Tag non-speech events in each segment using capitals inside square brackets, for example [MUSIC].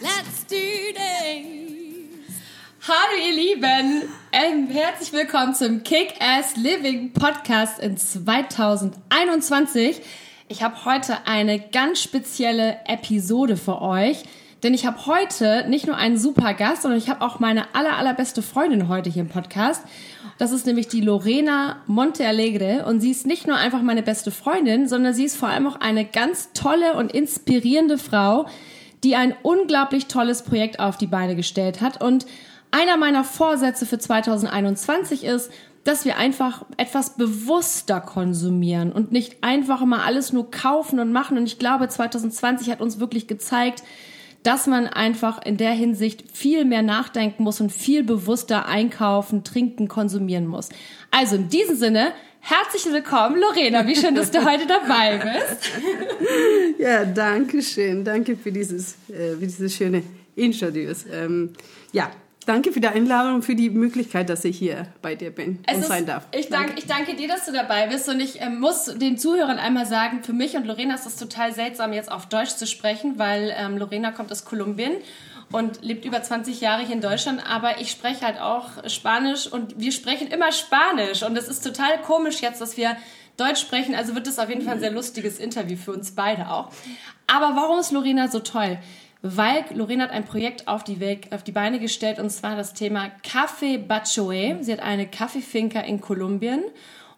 let's do this! Hallo ihr Lieben, ähm, herzlich willkommen zum Kick-Ass Living Podcast in 2021. Ich habe heute eine ganz spezielle Episode für euch, denn ich habe heute nicht nur einen super Gast, sondern ich habe auch meine aller, allerbeste Freundin heute hier im Podcast. Das ist nämlich die Lorena Montealegre und sie ist nicht nur einfach meine beste Freundin, sondern sie ist vor allem auch eine ganz tolle und inspirierende Frau, die ein unglaublich tolles Projekt auf die Beine gestellt hat. Und einer meiner Vorsätze für 2021 ist, dass wir einfach etwas bewusster konsumieren und nicht einfach immer alles nur kaufen und machen. Und ich glaube, 2020 hat uns wirklich gezeigt, dass man einfach in der Hinsicht viel mehr nachdenken muss und viel bewusster einkaufen, trinken, konsumieren muss. Also in diesem Sinne, herzlich willkommen, Lorena. Wie schön, dass du heute dabei bist. [LAUGHS] Ja, danke schön. Danke für dieses, äh, für dieses schöne Introduce. Ähm, ja, Danke für die Einladung und für die Möglichkeit, dass ich hier bei dir bin es und ist, sein darf. Ich danke, ich danke dir, dass du dabei bist und ich äh, muss den Zuhörern einmal sagen, für mich und Lorena ist es total seltsam, jetzt auf Deutsch zu sprechen, weil ähm, Lorena kommt aus Kolumbien und lebt über 20 Jahre hier in Deutschland, aber ich spreche halt auch Spanisch und wir sprechen immer Spanisch und es ist total komisch jetzt, dass wir Deutsch sprechen, also wird es auf jeden Fall ein sehr lustiges Interview für uns beide auch. Aber warum ist Lorena so toll? weil Lorena hat ein Projekt auf die, Weg, auf die Beine gestellt und zwar das Thema Café Bachoe. Sie hat eine Kaffeefinker in Kolumbien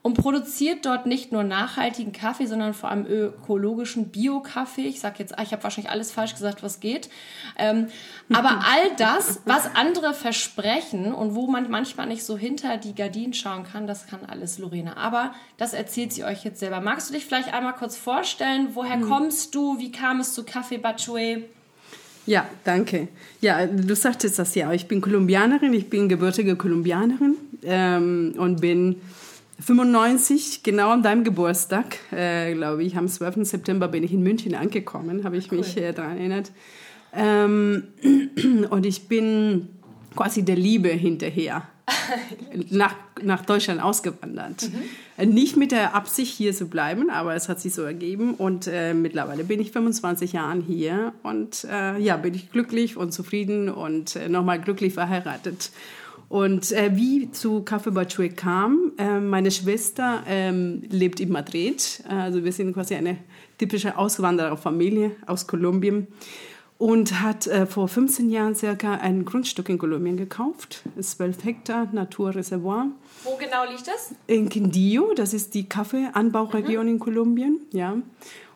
und produziert dort nicht nur nachhaltigen Kaffee, sondern vor allem ökologischen Bio-Kaffee. Ich sage jetzt, ah, ich habe wahrscheinlich alles falsch gesagt, was geht. Ähm, [LAUGHS] aber all das, was andere versprechen und wo man manchmal nicht so hinter die Gardinen schauen kann, das kann alles Lorena. Aber das erzählt sie euch jetzt selber. Magst du dich vielleicht einmal kurz vorstellen? Woher hm. kommst du? Wie kam es zu Café Bachoe? Ja, danke. Ja, du sagtest das ja. Ich bin Kolumbianerin, ich bin gebürtige Kolumbianerin ähm, und bin 95, genau an deinem Geburtstag, äh, glaube ich, am 12. September bin ich in München angekommen, habe ich cool. mich äh, daran erinnert. Ähm, [CLEARS THROAT] und ich bin quasi der Liebe hinterher [LAUGHS] nach, nach Deutschland ausgewandert. Mhm. Äh, nicht mit der Absicht, hier zu bleiben, aber es hat sich so ergeben. Und äh, mittlerweile bin ich 25 Jahre hier und äh, ja, bin ich glücklich und zufrieden und äh, nochmal glücklich verheiratet. Und äh, wie zu Café Bachue kam, äh, meine Schwester ähm, lebt in Madrid. Also wir sind quasi eine typische Auswandererfamilie aus Kolumbien und hat äh, vor 15 Jahren circa ein Grundstück in Kolumbien gekauft, 12 Hektar Naturreservoir. Wo genau liegt das? In Quindío, das ist die Kaffeeanbauregion mhm. in Kolumbien, ja.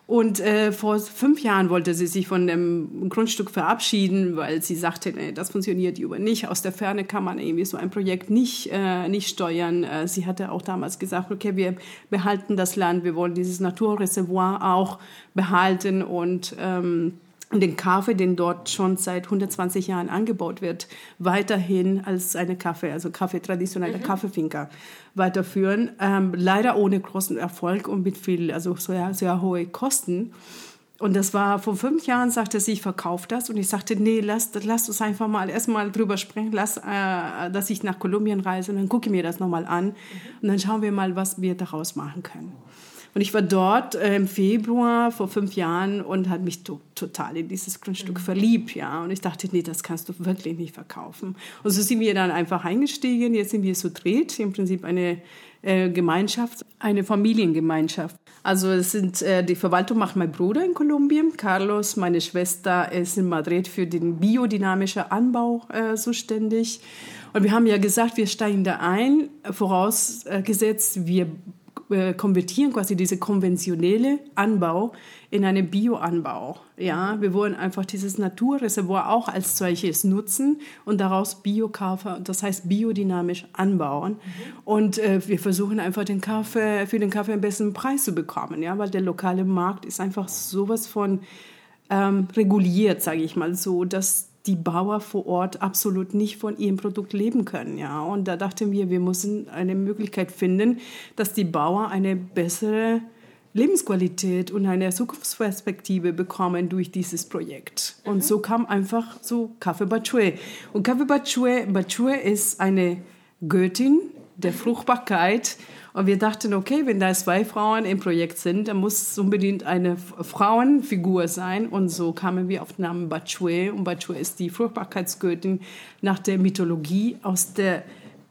Und äh, vor fünf Jahren wollte sie sich von dem Grundstück verabschieden, weil sie sagte, nee, das funktioniert über nicht. Aus der Ferne kann man irgendwie so ein Projekt nicht, äh, nicht steuern. Äh, sie hatte auch damals gesagt, okay, wir behalten das Land, wir wollen dieses Naturreservoir auch behalten und ähm, den Kaffee, den dort schon seit 120 Jahren angebaut wird, weiterhin als eine Kaffee, also Kaffee traditioneller mhm. Kaffeefinker weiterführen. Ähm, leider ohne großen Erfolg und mit viel, also sehr, sehr hohe Kosten. Und das war vor fünf Jahren, sagte sie, ich verkaufe das. Und ich sagte, nee, lass, lass uns einfach mal erstmal drüber sprechen, lass, äh, dass ich nach Kolumbien reise und dann gucke ich mir das nochmal an. Mhm. Und dann schauen wir mal, was wir daraus machen können. Und ich war dort äh, im Februar vor fünf Jahren und hat mich to total in dieses Grundstück mhm. verliebt, ja. Und ich dachte, nee, das kannst du wirklich nicht verkaufen. Und so sind wir dann einfach eingestiegen. Jetzt sind wir so dreht, im Prinzip eine äh, Gemeinschaft, eine Familiengemeinschaft. Also es sind, äh, die Verwaltung macht mein Bruder in Kolumbien, Carlos, meine Schwester ist in Madrid für den biodynamischen Anbau äh, zuständig. Und wir haben ja gesagt, wir steigen da ein, vorausgesetzt, wir äh, konvertieren quasi diese konventionelle Anbau in einen Bioanbau. Ja, wir wollen einfach dieses Naturreservoir auch als solches nutzen und daraus Biokaffee, das heißt biodynamisch anbauen. Mhm. Und äh, wir versuchen einfach den Kaffee, für den Kaffee einen besseren Preis zu bekommen, ja, weil der lokale Markt ist einfach sowas von ähm, reguliert, sage ich mal so, dass die Bauern vor Ort absolut nicht von ihrem Produkt leben können. Ja? Und da dachten wir, wir müssen eine Möglichkeit finden, dass die Bauern eine bessere Lebensqualität und eine Zukunftsperspektive bekommen durch dieses Projekt. Und so kam einfach so Kaffee Batchue. Und Kaffee Batchue, Batchue ist eine Göttin der Fruchtbarkeit. Und wir dachten, okay, wenn da zwei Frauen im Projekt sind, dann muss es unbedingt eine Frauenfigur sein. Und so kamen wir auf den Namen Batchue. Und Batchue ist die Fruchtbarkeitsgöttin nach der Mythologie aus der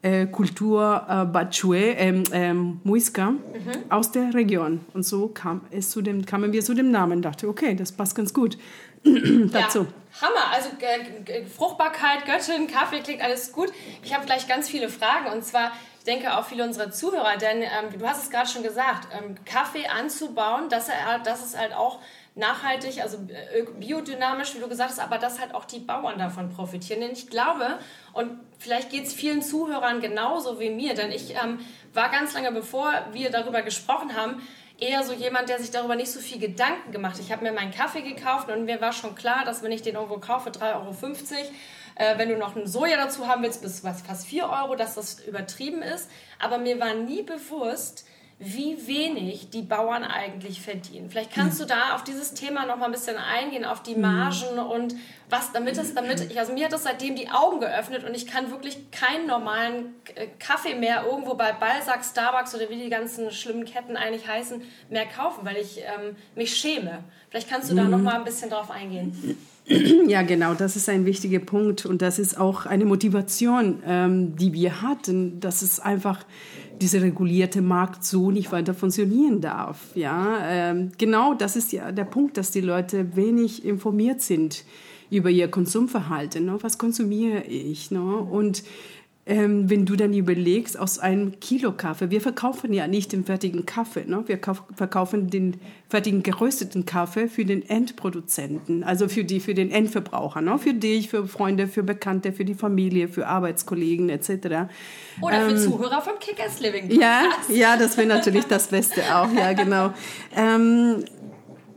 äh, Kultur äh, Batchue, ähm, ähm, Muisca, mhm. aus der Region. Und so kam es zu dem, kamen wir zu dem Namen. Dachte, okay, das passt ganz gut [CLEARS THROAT] dazu. Ja. Hammer, also äh, Fruchtbarkeit, Göttin, Kaffee klingt alles gut. Ich habe gleich ganz viele Fragen und zwar, denke auch viele unserer Zuhörer, denn ähm, du hast es gerade schon gesagt, ähm, Kaffee anzubauen, das, das ist halt auch nachhaltig, also äh, biodynamisch, wie du gesagt hast, aber dass halt auch die Bauern davon profitieren. Denn ich glaube, und vielleicht geht es vielen Zuhörern genauso wie mir, denn ich ähm, war ganz lange, bevor wir darüber gesprochen haben, eher so jemand, der sich darüber nicht so viel Gedanken gemacht. Ich habe mir meinen Kaffee gekauft und mir war schon klar, dass wenn ich den irgendwo kaufe, 3,50 Euro, äh, wenn du noch ein Soja dazu haben willst, bis fast 4 Euro, dass das übertrieben ist. Aber mir war nie bewusst, wie wenig die Bauern eigentlich verdienen. Vielleicht kannst du da auf dieses Thema noch mal ein bisschen eingehen, auf die Margen und was, damit es, damit, ich, also mir hat das seitdem die Augen geöffnet und ich kann wirklich keinen normalen äh, Kaffee mehr irgendwo bei Balzac, Starbucks oder wie die ganzen schlimmen Ketten eigentlich heißen, mehr kaufen, weil ich ähm, mich schäme. Vielleicht kannst du da noch mal ein bisschen drauf eingehen. [CLEARS THROAT] Ja, genau, das ist ein wichtiger Punkt und das ist auch eine Motivation, ähm, die wir hatten, dass es einfach dieser regulierte Markt so nicht weiter funktionieren darf. Ja, ähm, genau, das ist ja der Punkt, dass die Leute wenig informiert sind über ihr Konsumverhalten. Ne? Was konsumiere ich? Ne? Und ähm, wenn du dann überlegst, aus einem Kilo Kaffee, wir verkaufen ja nicht den fertigen Kaffee, ne? wir verkaufen den fertigen gerösteten Kaffee für den Endproduzenten, also für, die, für den Endverbraucher, ne? für dich, für Freunde, für Bekannte, für die Familie, für Arbeitskollegen etc. Oder für ähm, Zuhörer vom Kickers Living. Ja, ja das wäre natürlich das Beste auch, ja genau. [LAUGHS] Ähm,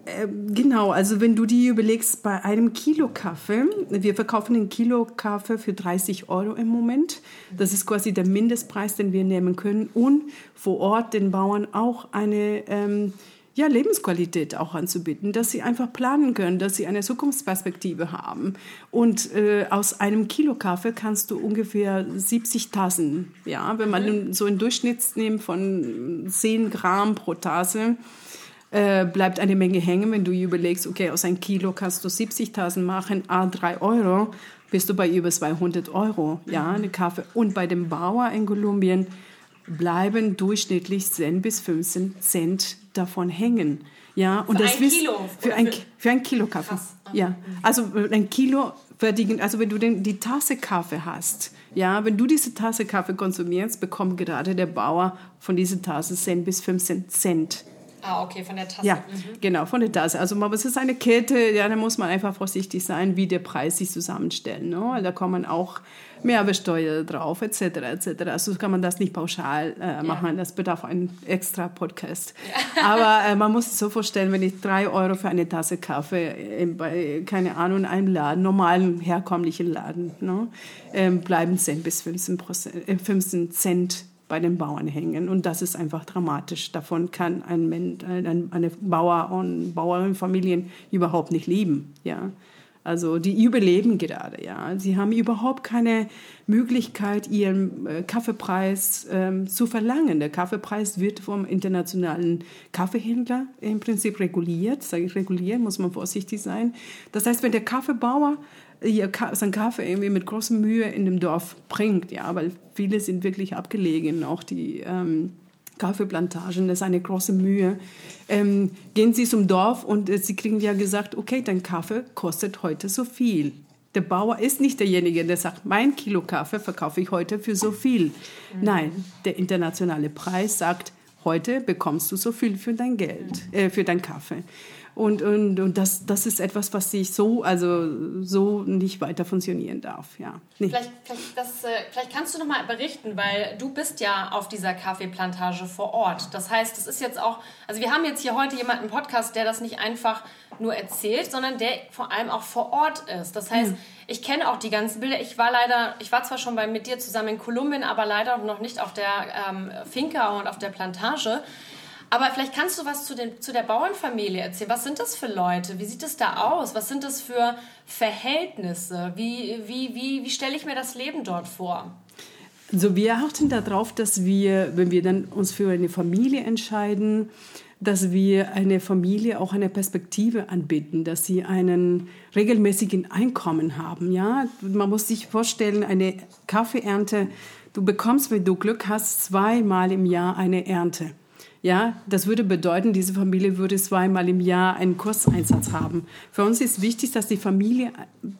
äh, genau, also wenn du dir überlegst, bei einem Kilo Kaffee, wir verkaufen einen Kilo Kaffee für 30 Euro im Moment. Das ist quasi der Mindestpreis, den wir nehmen können. Und vor Ort den Bauern auch eine ähm, ja, Lebensqualität auch anzubieten, dass sie einfach planen können, dass sie eine Zukunftsperspektive haben. Und äh, aus einem Kilo Kaffee kannst du ungefähr 70 Tassen, ja, wenn man mhm. so einen Durchschnitt nimmt von 10 Gramm pro Tasse, äh, bleibt eine Menge hängen, wenn du überlegst, okay, aus einem Kilo kannst du 70.000 machen, a 3 Euro, bist du bei über 200 Euro, ja, eine Kaffee. Und bei dem Bauer in Kolumbien bleiben durchschnittlich 10 bis 15 Cent davon hängen. Ja, und für das ein Kilo? Für ein, für ein Kilo Kaffee. Krass. Ja, also ein Kilo verdienen, also wenn du den, die Tasse Kaffee hast, ja, wenn du diese Tasse Kaffee konsumierst, bekommt gerade der Bauer von dieser Tasse 10 bis 15 Cent Ah, okay, von der Tasse. Ja, mhm. genau, von der Tasse. Also es ist eine Kette, ja, da muss man einfach vorsichtig sein, wie der Preis sich zusammenstellt. Ne? Da kommen auch Mehrwertsteuer drauf, etc., etc. Also kann man das nicht pauschal äh, machen, ja. das bedarf einen extra Podcast. Ja. [LAUGHS] Aber äh, man muss es so vorstellen, wenn ich drei Euro für eine Tasse Kaffee äh, bei, keine Ahnung, einem Laden, normalen, herkömmlichen Laden, ne, äh, bleiben 10 bis 15, Prozent, äh, 15 Cent bei den Bauern hängen. Und das ist einfach dramatisch. Davon kann ein Mensch, eine Bauer und Bauernfamilien überhaupt nicht leben. Ja. Also die überleben gerade, ja. Sie haben überhaupt keine Möglichkeit, ihren äh, Kaffeepreis ähm, zu verlangen. Der Kaffeepreis wird vom internationalen Kaffeehändler im Prinzip reguliert. Sage ich regulieren, muss man vorsichtig sein. Das heißt, wenn der Kaffeebauer ihr seinen Kaffee irgendwie mit großer Mühe in dem Dorf bringt, ja, weil viele sind wirklich abgelegen, auch die ähm, Kaffeeplantagen, das ist eine große Mühe. Ähm, gehen Sie zum Dorf und äh, Sie kriegen ja gesagt, okay, dein Kaffee kostet heute so viel. Der Bauer ist nicht derjenige, der sagt, mein Kilo Kaffee verkaufe ich heute für so viel. Mhm. Nein, der internationale Preis sagt, heute bekommst du so viel für dein Geld, äh, für deinen Kaffee. Und, und, und das, das ist etwas, was sich so, also so nicht weiter funktionieren darf. Ja. Nee. Vielleicht, vielleicht, das, äh, vielleicht kannst du noch mal berichten, weil du bist ja auf dieser Kaffeeplantage vor Ort. Das heißt, das ist jetzt auch, also wir haben jetzt hier heute jemanden im Podcast, der das nicht einfach nur erzählt, sondern der vor allem auch vor Ort ist. Das heißt, mhm. ich kenne auch die ganzen Bilder. Ich war leider, ich war zwar schon bei, mit dir zusammen in Kolumbien, aber leider noch nicht auf der ähm, Finca und auf der Plantage. Aber vielleicht kannst du was zu, den, zu der Bauernfamilie erzählen. Was sind das für Leute? Wie sieht es da aus? Was sind das für Verhältnisse? Wie, wie, wie, wie stelle ich mir das Leben dort vor? Also wir achten darauf, dass wir, wenn wir dann uns für eine Familie entscheiden, dass wir eine Familie auch eine Perspektive anbieten, dass sie einen regelmäßigen Einkommen haben. Ja, man muss sich vorstellen, eine Kaffeeernte, du bekommst, wenn du Glück hast, zweimal im Jahr eine Ernte. Ja, das würde bedeuten, diese Familie würde zweimal im Jahr einen Kurseinsatz haben. Für uns ist wichtig, dass die Familie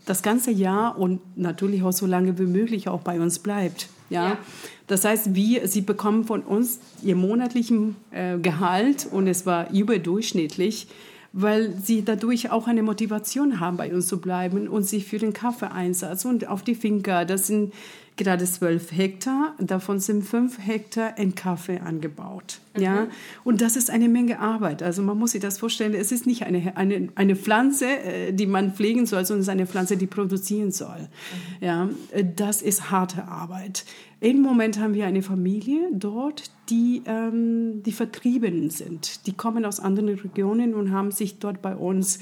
das ganze Jahr und natürlich auch so lange wie möglich auch bei uns bleibt. Ja, ja. das heißt, wir, sie bekommen von uns ihr monatlichen äh, Gehalt und es war überdurchschnittlich, weil sie dadurch auch eine Motivation haben, bei uns zu bleiben und sich für den Kaffeeeinsatz und auf die Finca. Das sind gerade zwölf Hektar, davon sind fünf Hektar in Kaffee angebaut. Mhm. Ja? Und das ist eine Menge Arbeit. Also man muss sich das vorstellen, es ist nicht eine, eine, eine Pflanze, äh, die man pflegen soll, sondern es ist eine Pflanze, die produzieren soll. Mhm. Ja? Das ist harte Arbeit. Im Moment haben wir eine Familie dort, die, ähm, die vertrieben sind. Die kommen aus anderen Regionen und haben sich dort bei uns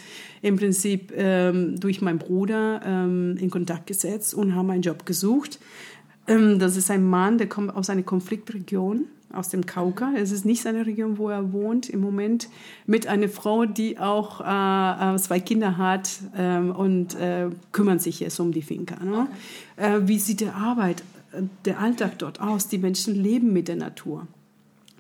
im Prinzip ähm, durch meinen Bruder ähm, in Kontakt gesetzt und haben einen Job gesucht. Ähm, das ist ein Mann, der kommt aus einer Konfliktregion, aus dem Kauka. Es ist nicht seine Region, wo er wohnt im Moment, mit einer Frau, die auch äh, äh zwei Kinder hat äh, und äh, kümmern sich jetzt um die Finca. Ne? Okay. Äh, wie sieht die Arbeit der Alltag dort aus. Die Menschen leben mit der Natur.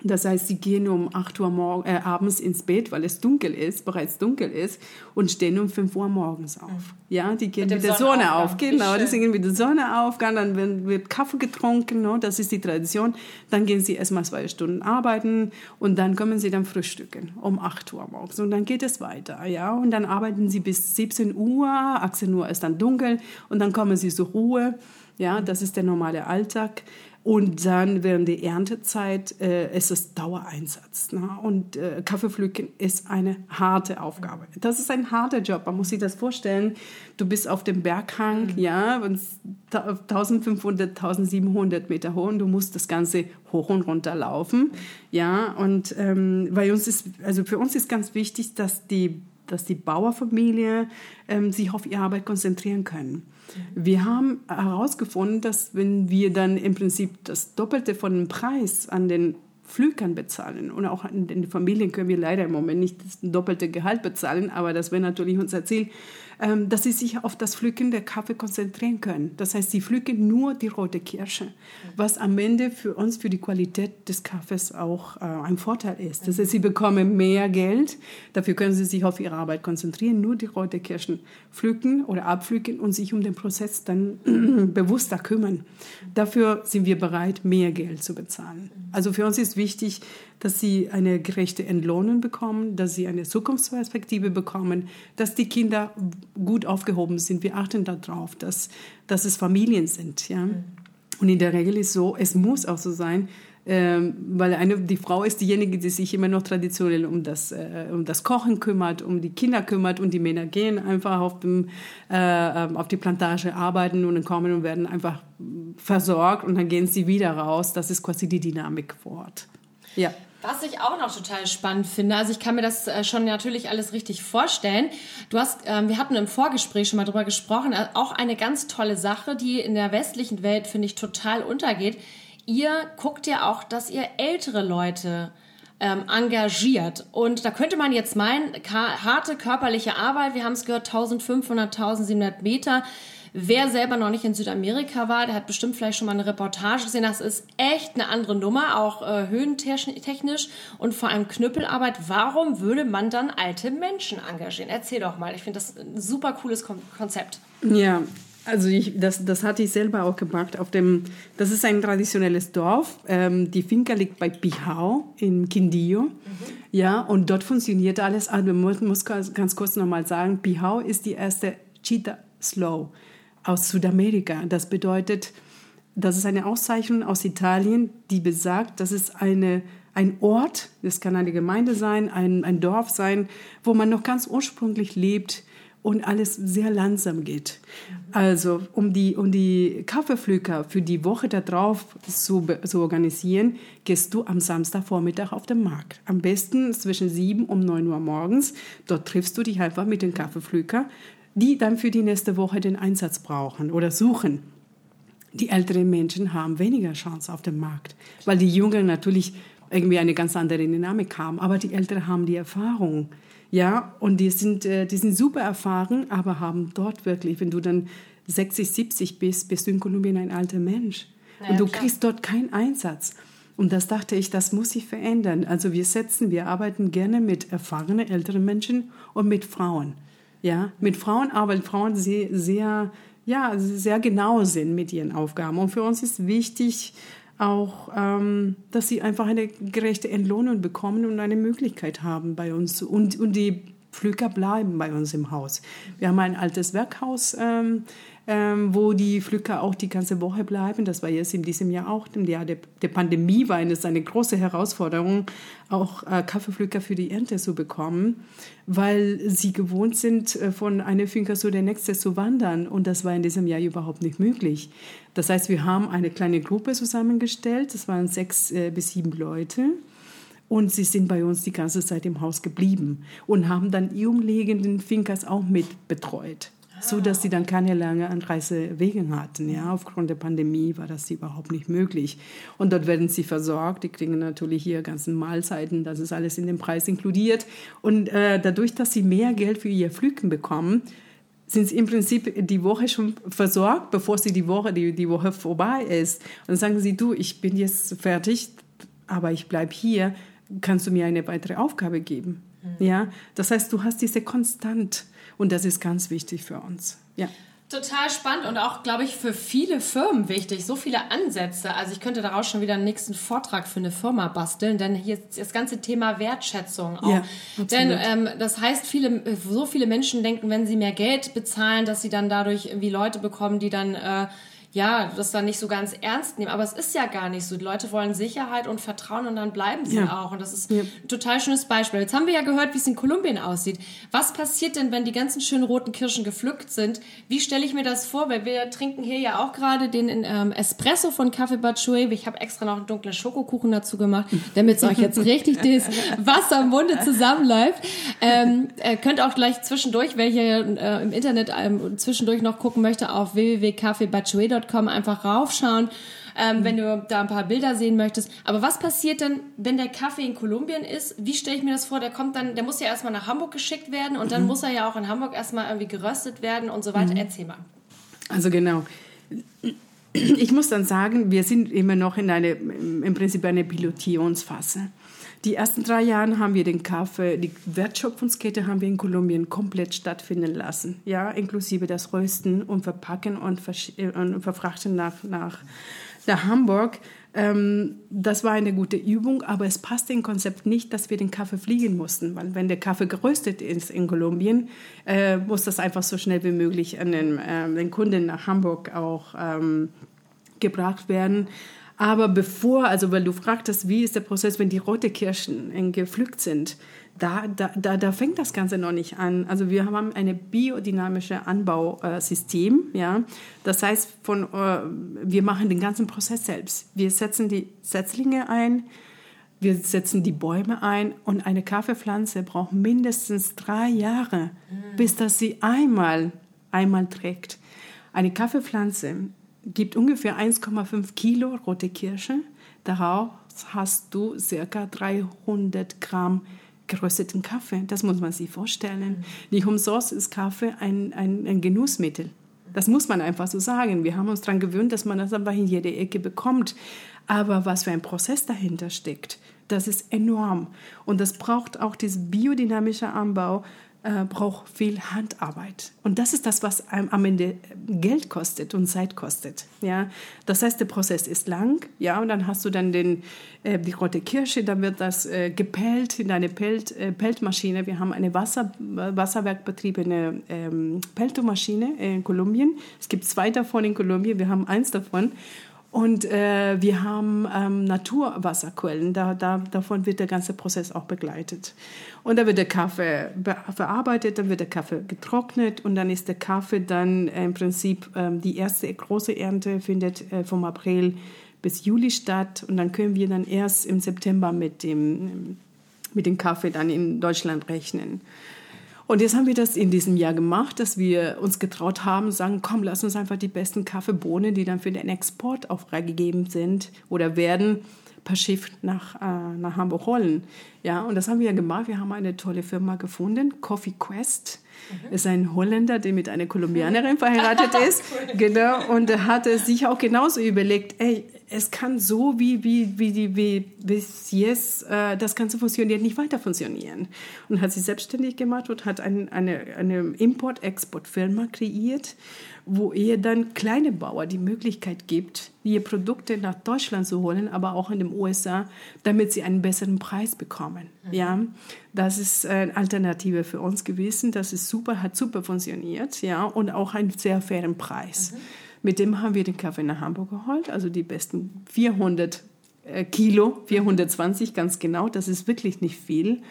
Das heißt, sie gehen um 8 Uhr morgen, äh, abends ins Bett, weil es dunkel ist, bereits dunkel ist, und stehen um 5 Uhr morgens auf. Ja, die gehen mit, mit der Sonne auf. Genau, die gehen mit der Sonne auf, dann wird Kaffee getrunken, no? das ist die Tradition. Dann gehen sie erstmal zwei Stunden arbeiten und dann kommen sie dann frühstücken um 8 Uhr morgens. Und dann geht es weiter, ja, und dann arbeiten sie bis 17 Uhr, 18 Uhr ist dann dunkel und dann kommen sie zur Ruhe. Ja, das ist der normale Alltag. Und dann während der Erntezeit äh, ist es Dauereinsatz. Ne? Und äh, Kaffeepflücken ist eine harte Aufgabe. Das ist ein harter Job. Man muss sich das vorstellen. Du bist auf dem Berghang, mhm. ja, 1500, 1700 Meter hoch und du musst das Ganze hoch und runter laufen. Ja, und ähm, bei uns ist, also für uns ist ganz wichtig, dass die, dass die Bauerfamilie ähm, sich auf ihre Arbeit konzentrieren können. Wir haben herausgefunden, dass wenn wir dann im Prinzip das Doppelte von dem Preis an den Flügern bezahlen und auch an den Familien können wir leider im Moment nicht das doppelte Gehalt bezahlen, aber das wäre natürlich unser Ziel, dass sie sich auf das Pflücken der Kaffee konzentrieren können. Das heißt, sie pflücken nur die rote Kirsche, was am Ende für uns, für die Qualität des Kaffees auch äh, ein Vorteil ist. Das heißt, sie bekommen mehr Geld, dafür können sie sich auf ihre Arbeit konzentrieren, nur die rote Kirschen pflücken oder abpflücken und sich um den Prozess dann [CLEARS THROAT] bewusster kümmern. Dafür sind wir bereit, mehr Geld zu bezahlen. Also für uns ist wichtig, dass sie eine gerechte Entlohnung bekommen, dass sie eine Zukunftsperspektive bekommen, dass die Kinder gut aufgehoben sind. Wir achten darauf, dass, dass es Familien sind. Ja? Mhm. Und in der Regel ist so, es muss auch so sein, ähm, weil eine, die Frau ist diejenige, die sich immer noch traditionell um das, äh, um das Kochen kümmert, um die Kinder kümmert und die Männer gehen einfach auf, dem, äh, ähm, auf die Plantage arbeiten und dann kommen und werden einfach versorgt und dann gehen sie wieder raus. Das ist quasi die Dynamik vor Ort. Ja. Was ich auch noch total spannend finde, also ich kann mir das äh, schon natürlich alles richtig vorstellen. Du hast, ähm, wir hatten im Vorgespräch schon mal drüber gesprochen, äh, auch eine ganz tolle Sache, die in der westlichen Welt, finde ich, total untergeht. Ihr guckt ja auch, dass ihr ältere Leute ähm, engagiert. Und da könnte man jetzt meinen, harte körperliche Arbeit, wir haben es gehört, 1500, 1700 Meter, Wer selber noch nicht in Südamerika war, der hat bestimmt vielleicht schon mal eine Reportage gesehen. Das ist echt eine andere Nummer, auch äh, höhentechnisch und vor allem Knüppelarbeit. Warum würde man dann alte Menschen engagieren? Erzähl doch mal. Ich finde das ein super cooles Konzept. Ja, Also ich, das, das hatte ich selber auch gemacht. Auf dem, das ist ein traditionelles Dorf. Ähm, die Finca liegt bei Pijao in Quindío. Mhm. Ja, und dort funktioniert alles. Also man muss ganz kurz nochmal sagen, Pijao ist die erste Cheetah Slow aus Südamerika. Das bedeutet, das ist eine Auszeichnung aus Italien, die besagt, dass es eine, ein Ort, das kann eine Gemeinde sein, ein, ein Dorf sein, wo man noch ganz ursprünglich lebt, und alles sehr langsam geht. Also um die, um die Kaffeepflücker für die Woche darauf zu, zu organisieren, gehst du am Samstagvormittag auf den Markt. Am besten zwischen 7 und 9 Uhr morgens. Dort triffst du dich einfach mit den Kaffeepflücker, die dann für die nächste Woche den Einsatz brauchen oder suchen. Die älteren Menschen haben weniger Chance auf dem Markt, weil die Jüngeren natürlich irgendwie eine ganz andere Dynamik haben. Aber die Älteren haben die Erfahrung. Ja, und die sind, äh, die sind super erfahren, aber haben dort wirklich, wenn du dann 60, 70 bist, bist du in Kolumbien ein alter Mensch. Ja, und du klar. kriegst dort keinen Einsatz. Und das dachte ich, das muss sich verändern. Also wir setzen, wir arbeiten gerne mit erfahrenen älteren Menschen und mit Frauen. Ja, mit Frauen, aber Frauen sehr, sehr, ja, sehr genau sind mit ihren Aufgaben. Und für uns ist wichtig, auch, ähm, dass sie einfach eine gerechte Entlohnung bekommen und eine Möglichkeit haben bei uns. Und, und die Pflücker bleiben bei uns im Haus. Wir haben ein altes Werkhaus ähm, ähm, wo die Flücker auch die ganze Woche bleiben. Das war jetzt in diesem Jahr auch. Im Jahr der, der Pandemie war es eine große Herausforderung, auch äh, Kaffeepflücker für die Ernte zu bekommen, weil sie gewohnt sind, äh, von einer Finca zu der nächsten zu wandern. Und das war in diesem Jahr überhaupt nicht möglich. Das heißt, wir haben eine kleine Gruppe zusammengestellt. Das waren sechs äh, bis sieben Leute. Und sie sind bei uns die ganze Zeit im Haus geblieben und haben dann die umliegenden Fincas auch mit betreut so dass sie dann keine lange Anreisewege hatten. Ja, aufgrund der Pandemie war das überhaupt nicht möglich. Und dort werden sie versorgt. Die kriegen natürlich hier ganzen Mahlzeiten. Das ist alles in den Preis inkludiert. Und äh, dadurch, dass sie mehr Geld für ihr Flügen bekommen, sind sie im Prinzip die Woche schon versorgt, bevor sie die Woche, die, die Woche vorbei ist. Und dann sagen sie, du, ich bin jetzt fertig, aber ich bleibe hier. Kannst du mir eine weitere Aufgabe geben? Mhm. Ja, das heißt, du hast diese Konstant und das ist ganz wichtig für uns. Ja. Total spannend und auch, glaube ich, für viele Firmen wichtig. So viele Ansätze. Also ich könnte daraus schon wieder einen nächsten Vortrag für eine Firma basteln, denn hier ist das ganze Thema Wertschätzung auch. Ja, denn ähm, das heißt, viele, so viele Menschen denken, wenn sie mehr Geld bezahlen, dass sie dann dadurch irgendwie Leute bekommen, die dann äh, ja, das dann nicht so ganz ernst nehmen. Aber es ist ja gar nicht so. Die Leute wollen Sicherheit und Vertrauen und dann bleiben sie ja. auch. Und das ist ja. ein total schönes Beispiel. Jetzt haben wir ja gehört, wie es in Kolumbien aussieht. Was passiert denn, wenn die ganzen schönen roten Kirschen gepflückt sind? Wie stelle ich mir das vor? Weil wir trinken hier ja auch gerade den ähm, Espresso von Café Bachue. Ich habe extra noch einen dunklen Schokokuchen dazu gemacht, damit es euch jetzt richtig das [LAUGHS] Wasser im Munde zusammenläuft. Ähm, äh, könnt auch gleich zwischendurch, wer hier äh, im Internet ähm, zwischendurch noch gucken möchte, auf www.cafébachue.com www.kaffeehaus.com einfach raufschauen, ähm, mhm. wenn du da ein paar Bilder sehen möchtest. Aber was passiert denn, wenn der Kaffee in Kolumbien ist? Wie stelle ich mir das vor? Der kommt dann, der muss ja erstmal nach Hamburg geschickt werden und dann mhm. muss er ja auch in Hamburg erstmal irgendwie geröstet werden und so weiter. Mhm. Erzähl mal. Also genau. Ich muss dann sagen, wir sind immer noch in eine, im Prinzip eine Pilotierungsphase. Die ersten drei Jahre haben wir den Kaffee, die Wertschöpfungskette haben wir in Kolumbien komplett stattfinden lassen, ja, inklusive das Rösten und Verpacken und, und Verfrachten nach, nach, nach Hamburg. Ähm, das war eine gute Übung, aber es passte im Konzept nicht, dass wir den Kaffee fliegen mussten, weil wenn der Kaffee geröstet ist in Kolumbien, äh, muss das einfach so schnell wie möglich an den, äh, den Kunden nach Hamburg auch ähm, gebracht werden. Aber bevor, also weil du fragtest, wie ist der Prozess, wenn die rote Kirschen gepflückt sind, da, da, da, da fängt das Ganze noch nicht an. Also wir haben ein biodynamisches Anbausystem. Ja? Das heißt, von, äh, wir machen den ganzen Prozess selbst. Wir setzen die Setzlinge ein, wir setzen die Bäume ein und eine Kaffeepflanze braucht mindestens drei Jahre, mhm. bis das sie einmal, einmal trägt. Eine Kaffeepflanze gibt ungefähr 1,5 Kilo rote Kirsche. Daraus hast du circa 300 Gramm gerösteten Kaffee. Das muss man sich vorstellen. Nicht umsonst ist Kaffee ein, ein, ein Genussmittel. Das muss man einfach so sagen. Wir haben uns daran gewöhnt, dass man das einfach in jeder Ecke bekommt. Aber was für ein Prozess dahinter steckt, das ist enorm. Und das braucht auch diesen biodynamischen Anbau äh, braucht viel Handarbeit. Und das ist das, was einem am Ende Geld kostet und Zeit kostet. Ja? Das heißt, der Prozess ist lang, ja, und dann hast du dann den, äh, die rote Kirsche, dann wird das äh, gepellt in eine Pelt, äh, Peltmaschine. Wir haben eine Wasser, wasserwerkbetriebene ähm, Peltomaschine in Kolumbien. Es gibt zwei davon in Kolumbien, wir haben eins davon. Und äh, wir haben ähm, Naturwasserquellen, da, da, davon wird der ganze Prozess auch begleitet. Und da wird der Kaffee verarbeitet, dann wird der Kaffee getrocknet und dann ist der Kaffee dann äh, im Prinzip, ähm, die erste große Ernte findet äh, vom April bis Juli statt und dann können wir dann erst im September mit dem, mit dem Kaffee dann in Deutschland rechnen. Und jetzt haben wir das in diesem Jahr gemacht, dass wir uns getraut haben, sagen, komm, lass uns einfach die besten Kaffeebohnen, die dann für den Export auch freigegeben sind oder werden, per Schiff nach, äh, nach Hamburg holen. Ja, und das haben wir ja gemacht. Wir haben eine tolle Firma gefunden, Coffee Quest. Mhm. Ist ein Holländer, der mit einer Kolumbianerin [LAUGHS] verheiratet ist. cool. Genau. Und er hatte sich auch genauso überlegt, ey, es kann so wie, wie, wie, die, wie bis jetzt äh, das Ganze funktioniert, nicht weiter funktionieren. Und hat sich selbstständig gemacht und hat ein, eine, eine Import-Export-Firma kreiert, wo ihr dann kleine Bauer die Möglichkeit gibt, ihr Produkte nach Deutschland zu holen, aber auch in den USA, damit sie einen besseren Preis bekommen. Mhm. Ja, das ist eine Alternative für uns gewesen. Das ist super, hat super funktioniert, ja, und auch einen sehr fairen Preis. Mhm. Mit dem haben wir den Kaffee nach Hamburg geholt, also die besten 400 äh, Kilo, 420 ganz genau, das ist wirklich nicht viel.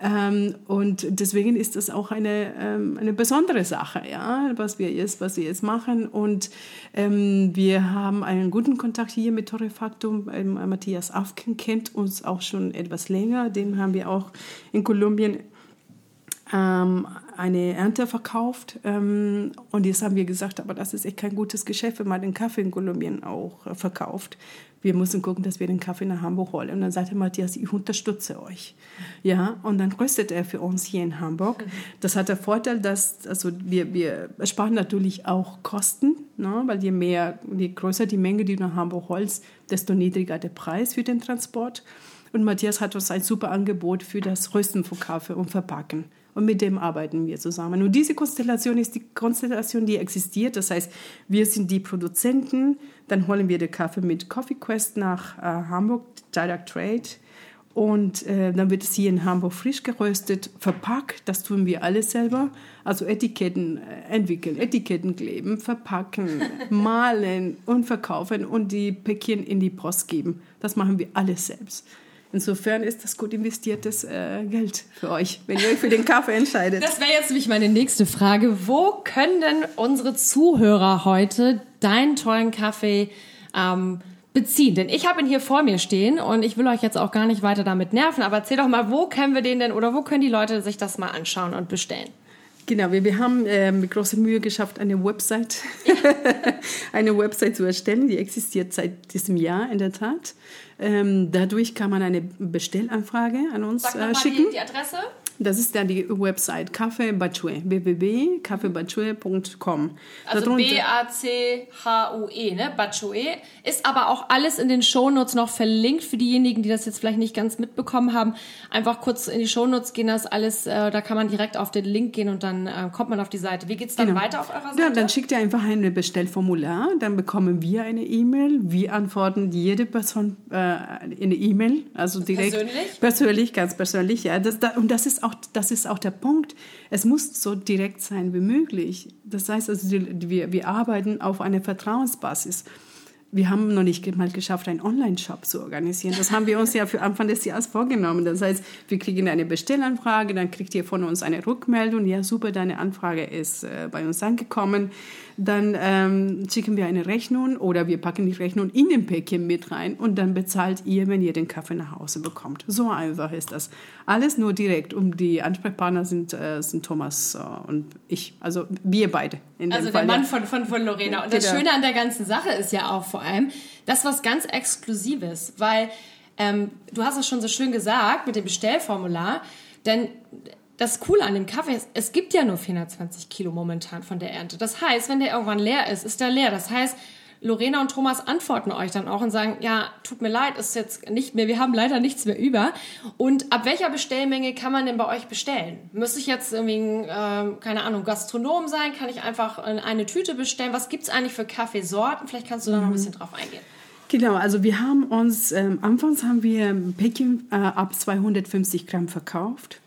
Ähm, und deswegen ist das auch eine, ähm, eine besondere Sache, ja, was wir jetzt, was wir jetzt machen. Und ähm, wir haben einen guten Kontakt hier mit Torrefactum. Ähm, Matthias Afken kennt uns auch schon etwas länger. Den haben wir auch in Kolumbien ähm, eine Ernte verkauft. Ähm, und jetzt haben wir gesagt, aber das ist echt kein gutes Geschäft, wenn man den Kaffee in Kolumbien auch äh, verkauft. Wir müssen gucken, dass wir den Kaffee nach Hamburg holen. Und dann sagte Matthias, ich unterstütze euch. Ja, und dann röstet er für uns hier in Hamburg. Das hat der Vorteil, dass also wir, wir sparen natürlich auch Kosten, ne? weil je mehr, je größer die Menge, die du nach Hamburg holst, desto niedriger der Preis für den Transport. Und Matthias hat uns ein super Angebot für das Rösten von Kaffee und Verpacken und mit dem arbeiten wir zusammen. Und diese Konstellation ist die Konstellation, die existiert. Das heißt, wir sind die Produzenten, dann holen wir den Kaffee mit Coffee Quest nach äh, Hamburg, Direct Trade. Und äh, dann wird es hier in Hamburg frisch geröstet, verpackt. Das tun wir alles selber. Also Etiketten äh, entwickeln, Etiketten kleben, verpacken, [LAUGHS] malen und verkaufen und die Päckchen in die Post geben. Das machen wir alles selbst. Insofern ist das gut investiertes äh, Geld für euch, wenn ihr euch für den Kaffee entscheidet. Das wäre jetzt nämlich meine nächste Frage. Wo können denn unsere Zuhörer heute deinen tollen Kaffee ähm, beziehen? Denn ich habe ihn hier vor mir stehen und ich will euch jetzt auch gar nicht weiter damit nerven, aber erzähl doch mal, wo können wir den denn oder wo können die Leute sich das mal anschauen und bestellen? Genau, wir, wir haben äh, mit großer Mühe geschafft, eine Website, [LAUGHS] eine Website zu erstellen. Die existiert seit diesem Jahr in der Tat. Ähm, dadurch kann man eine Bestellanfrage an uns Sag äh, schicken. Die, die Adresse? Das ist dann die Website Café Bachue, www.cafébachue.com. Also B-A-C-H-U-E, ne? Bachue. Ist aber auch alles in den Shownotes noch verlinkt für diejenigen, die das jetzt vielleicht nicht ganz mitbekommen haben. Einfach kurz in die Shownotes gehen, das alles, äh, da kann man direkt auf den Link gehen und dann äh, kommt man auf die Seite. Wie geht's dann genau. weiter auf eurer Seite? Ja, dann schickt ihr einfach ein Bestellformular, dann bekommen wir eine E-Mail. Wir antworten jede Person äh, eine E-Mail, also direkt. Persönlich? Persönlich, ganz persönlich, ja. Das, da, und das ist auch auch, das ist auch der Punkt. Es muss so direkt sein wie möglich. Das heißt also, wir, wir arbeiten auf einer Vertrauensbasis wir haben noch nicht mal geschafft, einen Online-Shop zu organisieren. Das haben wir uns ja für Anfang des Jahres vorgenommen. Das heißt, wir kriegen eine Bestellanfrage, dann kriegt ihr von uns eine Rückmeldung. Ja, super, deine Anfrage ist äh, bei uns angekommen. Dann ähm, schicken wir eine Rechnung oder wir packen die Rechnung in den Päckchen mit rein und dann bezahlt ihr, wenn ihr den Kaffee nach Hause bekommt. So einfach ist das. Alles nur direkt. Und die Ansprechpartner sind, äh, sind Thomas äh, und ich. Also wir beide. also der Fall. Mann von, von, von Lorena. Und das genau. Schöne an der ganzen Sache ist ja auch vor allem, das ist was ganz Exklusives, weil ähm, du hast es schon so schön gesagt mit dem Bestellformular, denn das Coole an dem Kaffee ist, es gibt ja nur 420 Kilo momentan von der Ernte. Das heißt, wenn der irgendwann leer ist, ist der leer. Das heißt, Lorena und Thomas antworten euch dann auch und sagen, ja, tut mir leid, ist jetzt nicht mehr, wir haben leider nichts mehr über. Und ab welcher Bestellmenge kann man denn bei euch bestellen? Müsste ich jetzt irgendwie, äh, keine Ahnung, Gastronom sein? Kann ich einfach eine Tüte bestellen? Was gibt's eigentlich für Kaffeesorten? Vielleicht kannst du da noch ein bisschen drauf eingehen. Genau, also wir haben uns, ähm, anfangs haben wir Päckchen äh, ab 250 Gramm verkauft.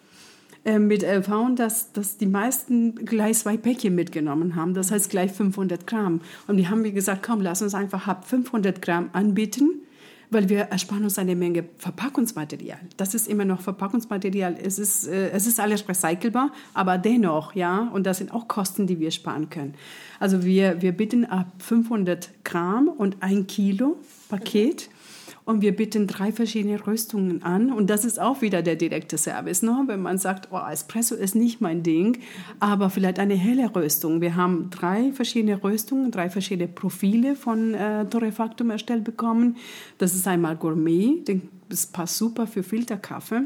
Äh, mit erfahren, dass, dass die meisten gleich zwei Päckchen mitgenommen haben, das heißt gleich 500 Gramm. Und die haben mir gesagt, komm, lass uns einfach ab 500 Gramm anbieten, weil wir ersparen uns eine Menge Verpackungsmaterial. Das ist immer noch Verpackungsmaterial. Es ist, äh, es ist alles recycelbar, aber dennoch, ja, und das sind auch Kosten, die wir sparen können. Also wir, wir bitten ab 500 Gramm und ein Kilo Paket. Mhm und wir bieten drei verschiedene Röstungen an. Und das ist auch wieder der direkte Service. Ne? Wenn man sagt, oh, Espresso ist nicht mein Ding, aber vielleicht eine helle Röstung. Wir haben drei verschiedene Röstungen, drei verschiedene Profile von äh, Torrefactum erstellt bekommen. Das ist einmal Gourmet, das passt super für Filterkaffee.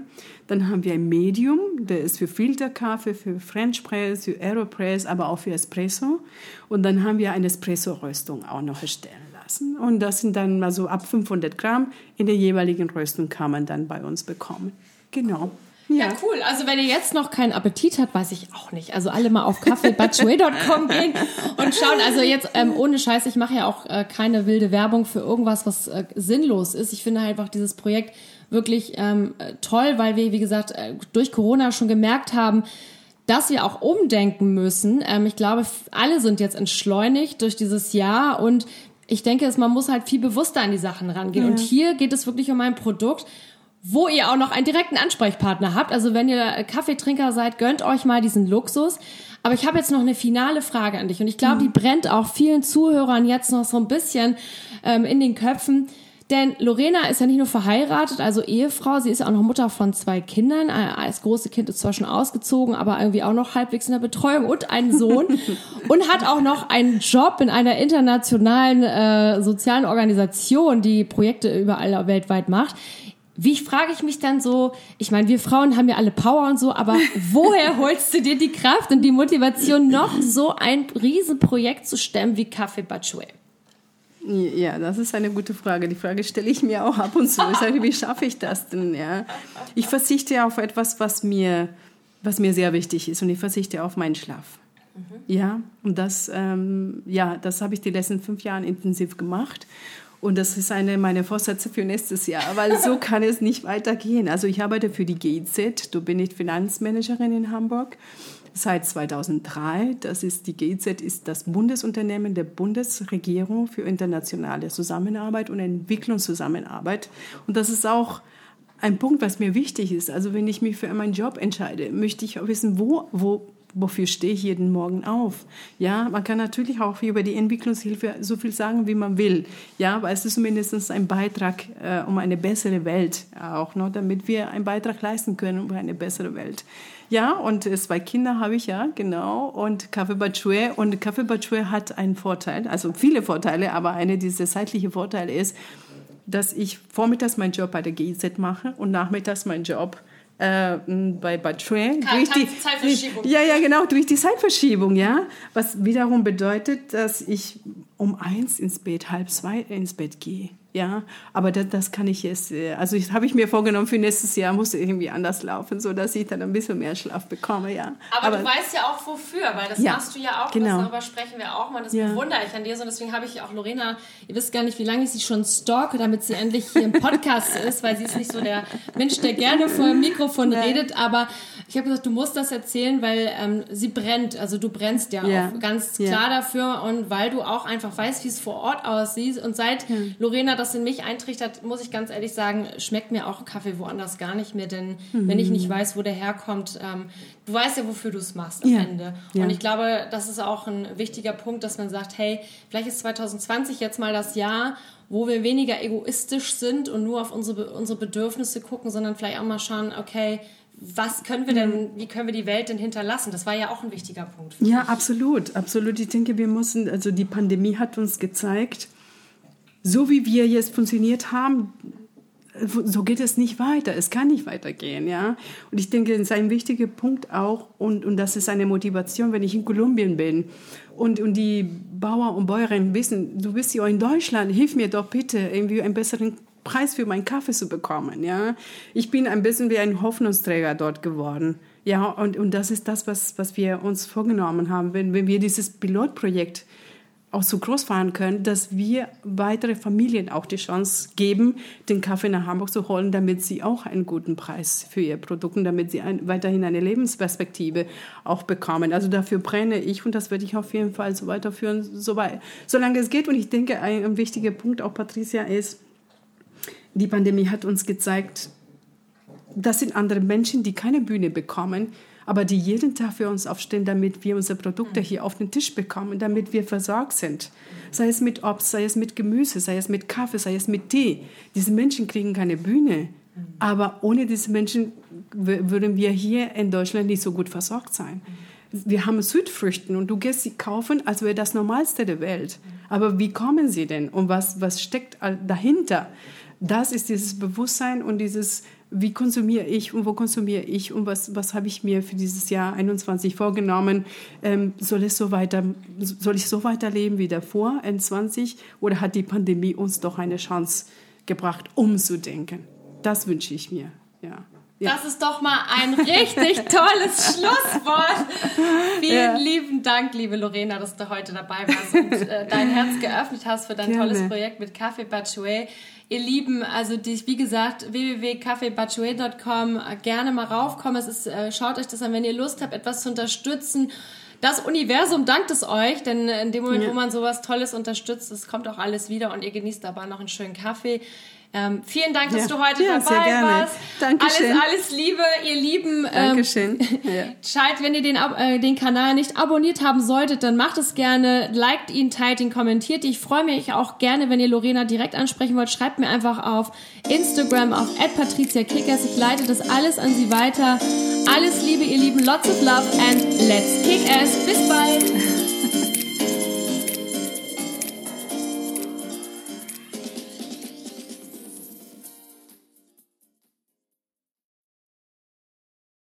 Dann haben wir ein Medium, der ist für Filterkaffee, für French Press, für Aeropress, aber auch für Espresso. Und dann haben wir eine Espresso-Röstung auch noch erstellt lassen. Und das sind dann also ab 500 Gramm in der jeweiligen Röstung kann man dann bei uns bekommen. Genau. Ja. ja. cool. Also wenn ihr jetzt noch keinen Appetit habt, weiß ich auch nicht. Also alle mal auf kaffeebatchway.com [LAUGHS] gehen und schauen. Also jetzt ähm, ohne Scheiß, ich mache ja auch äh, keine wilde Werbung für irgendwas, was äh, sinnlos ist. Ich finde einfach dieses Projekt wirklich ähm, toll, weil wir, wie gesagt, äh, durch Corona schon gemerkt haben, dass wir auch umdenken müssen. Ähm, ich glaube, alle sind jetzt entschleunigt durch dieses Jahr und ich denke, man muss halt viel bewusster an die Sachen rangehen. Ja. Und hier geht es wirklich um ein Produkt, wo ihr auch noch einen direkten Ansprechpartner habt. Also wenn ihr Kaffeetrinker seid, gönnt euch mal diesen Luxus. Aber ich habe jetzt noch eine finale Frage an dich und ich glaube, mhm. die brennt auch vielen Zuhörern jetzt noch so ein bisschen ähm, in den Köpfen. Denn Lorena ist ja nicht nur verheiratet, also Ehefrau, sie ist ja auch noch Mutter von zwei Kindern. Das große Kind ist zwar schon ausgezogen, aber irgendwie auch noch halbwegs in der Betreuung und einen Sohn [LAUGHS] und hat auch noch einen Job in einer internationalen äh, sozialen Organisation, die Projekte überall weltweit macht. Wie frage ich mich dann so, ich meine, wir Frauen haben ja alle Power und so, aber [LAUGHS] woher holst du dir die Kraft und die Motivation, noch so ein Riesenprojekt zu stemmen wie Café Bachuel? Ja, das ist eine gute Frage. Die Frage stelle ich mir auch ab und zu. Ich sage, wie schaffe ich das denn? Ja? Ich verzichte auf etwas, was mir, was mir sehr wichtig ist und ich verzichte auf meinen Schlaf. Mhm. Ja, und das, ähm, ja, das habe ich die letzten fünf Jahre intensiv gemacht. Und das ist eine meiner Vorsätze für nächstes Jahr, weil so [LAUGHS] kann es nicht weitergehen. Also ich arbeite für die GIZ, du bin ich Finanzmanagerin in Hamburg seit 2003. Das ist die GIZ ist das Bundesunternehmen der Bundesregierung für internationale Zusammenarbeit und Entwicklungszusammenarbeit. Und das ist auch ein Punkt, was mir wichtig ist. Also wenn ich mich für meinen Job entscheide, möchte ich auch wissen, wo, wo wofür stehe ich jeden Morgen auf? Ja, man kann natürlich auch über die Entwicklungshilfe so viel sagen, wie man will. Ja, aber es ist zumindest ein Beitrag äh, um eine bessere Welt auch, ne, damit wir einen Beitrag leisten können um eine bessere Welt. Ja, und äh, zwei Kinder habe ich ja, genau. Und Café Bachue. Und Café Bachue hat einen Vorteil, also viele Vorteile, aber eine dieser zeitliche Vorteile ist, dass ich vormittags meinen Job bei der GIZ mache und nachmittags meinen Job äh, bei Bachue. Durch die Zeitverschiebung. Ja, ja, genau, durch die Zeitverschiebung, ja. Was wiederum bedeutet, dass ich um eins ins Bett, halb zwei ins Bett gehe. Ja, aber das, das kann ich jetzt, äh, also ich habe ich mir vorgenommen, für nächstes Jahr muss irgendwie anders laufen, so dass ich dann ein bisschen mehr Schlaf bekomme, ja. Aber, aber du weißt ja auch wofür, weil das ja, machst du ja auch, genau. darüber sprechen wir auch mal, das ja. bewundere ich an dir so, deswegen habe ich auch Lorena, ihr wisst gar nicht, wie lange ich sie schon stalke, damit sie endlich hier im Podcast [LAUGHS] ist, weil sie ist nicht so der Mensch, der gerne vor dem Mikrofon ja. redet, aber ich habe gesagt, du musst das erzählen, weil ähm, sie brennt, also du brennst ja, ja. auch ganz klar dafür und weil du auch einfach weißt, wie es vor Ort aussieht und seit Lorena das in mich eintrichtert, muss ich ganz ehrlich sagen, schmeckt mir auch Kaffee woanders gar nicht mehr, denn mhm. wenn ich nicht weiß, wo der herkommt, ähm, du weißt ja, wofür du es machst am ja. Ende. Und ich glaube, das ist auch ein wichtiger Punkt, dass man sagt, hey, vielleicht ist 2020 jetzt mal das Jahr, wo wir weniger egoistisch sind und nur auf unsere, unsere Bedürfnisse gucken, sondern vielleicht auch mal schauen, okay, was können wir denn, wie können wir die Welt denn hinterlassen? Das war ja auch ein wichtiger Punkt. Ja, absolut, absolut. Ich denke, wir müssen, also die Pandemie hat uns gezeigt, so wie wir jetzt funktioniert haben, so geht es nicht weiter. Es kann nicht weitergehen, ja. Und ich denke, das ist ein wichtiger Punkt auch, und, und das ist eine Motivation, wenn ich in Kolumbien bin und, und die Bauer und Bäuerinnen wissen, du bist hier in Deutschland, hilf mir doch bitte, irgendwie einen besseren Preis für meinen Kaffee zu bekommen, ja. Ich bin ein bisschen wie ein Hoffnungsträger dort geworden. Ja, und, und das ist das, was, was wir uns vorgenommen haben. Wenn, wenn wir dieses Pilotprojekt auch so groß fahren können, dass wir weitere Familien auch die Chance geben, den Kaffee nach Hamburg zu holen, damit sie auch einen guten Preis für ihr Produkt und damit sie ein, weiterhin eine Lebensperspektive auch bekommen. Also dafür brenne ich und das werde ich auf jeden Fall so weiterführen, so weit, solange es geht. Und ich denke, ein, ein wichtiger Punkt auch, Patricia, ist, die Pandemie hat uns gezeigt, das sind andere Menschen, die keine Bühne bekommen, aber die jeden Tag für uns aufstehen, damit wir unsere Produkte hier auf den Tisch bekommen, damit wir versorgt sind. Sei es mit Obst, sei es mit Gemüse, sei es mit Kaffee, sei es mit Tee. Diese Menschen kriegen keine Bühne. Aber ohne diese Menschen würden wir hier in Deutschland nicht so gut versorgt sein. Wir haben Südfrüchten und du gehst sie kaufen, als wäre das Normalste der Welt. Aber wie kommen sie denn und was, was steckt dahinter? Das ist dieses Bewusstsein und dieses wie konsumiere ich und wo konsumiere ich und was, was habe ich mir für dieses Jahr 21 vorgenommen? Ähm, soll, es so weiter, soll ich so weiterleben wie davor, in 20? Oder hat die Pandemie uns doch eine Chance gebracht, umzudenken? Das wünsche ich mir, ja. Ja. Das ist doch mal ein richtig tolles [LAUGHS] Schlusswort. Vielen ja. lieben Dank, liebe Lorena, dass du heute dabei warst und äh, dein Herz geöffnet hast für dein Gerne. tolles Projekt mit Café Bachuet. Ihr Lieben, also die, wie gesagt, www.kaffeebachuet.com, gerne mal raufkommen. Es ist, äh, schaut euch das an, wenn ihr Lust habt, etwas zu unterstützen. Das Universum dankt es euch, denn in dem Moment, ja. wo man sowas Tolles unterstützt, es kommt auch alles wieder und ihr genießt dabei noch einen schönen Kaffee. Ähm, vielen Dank, dass ja. du heute ja, dabei warst. Dankeschön. Alles, alles Liebe, ihr Lieben. Ähm, Dankeschön. [LAUGHS] Ja. Schaltet, wenn ihr den, äh, den Kanal nicht abonniert haben solltet, dann macht es gerne. Liked ihn, teilt ihn, kommentiert ihn. Ich freue mich auch gerne, wenn ihr Lorena direkt ansprechen wollt. Schreibt mir einfach auf Instagram, auf @patriziakickers. Ich leite das alles an sie weiter. Alles Liebe, ihr Lieben. Lots of love and let's kick ass. Bis bald.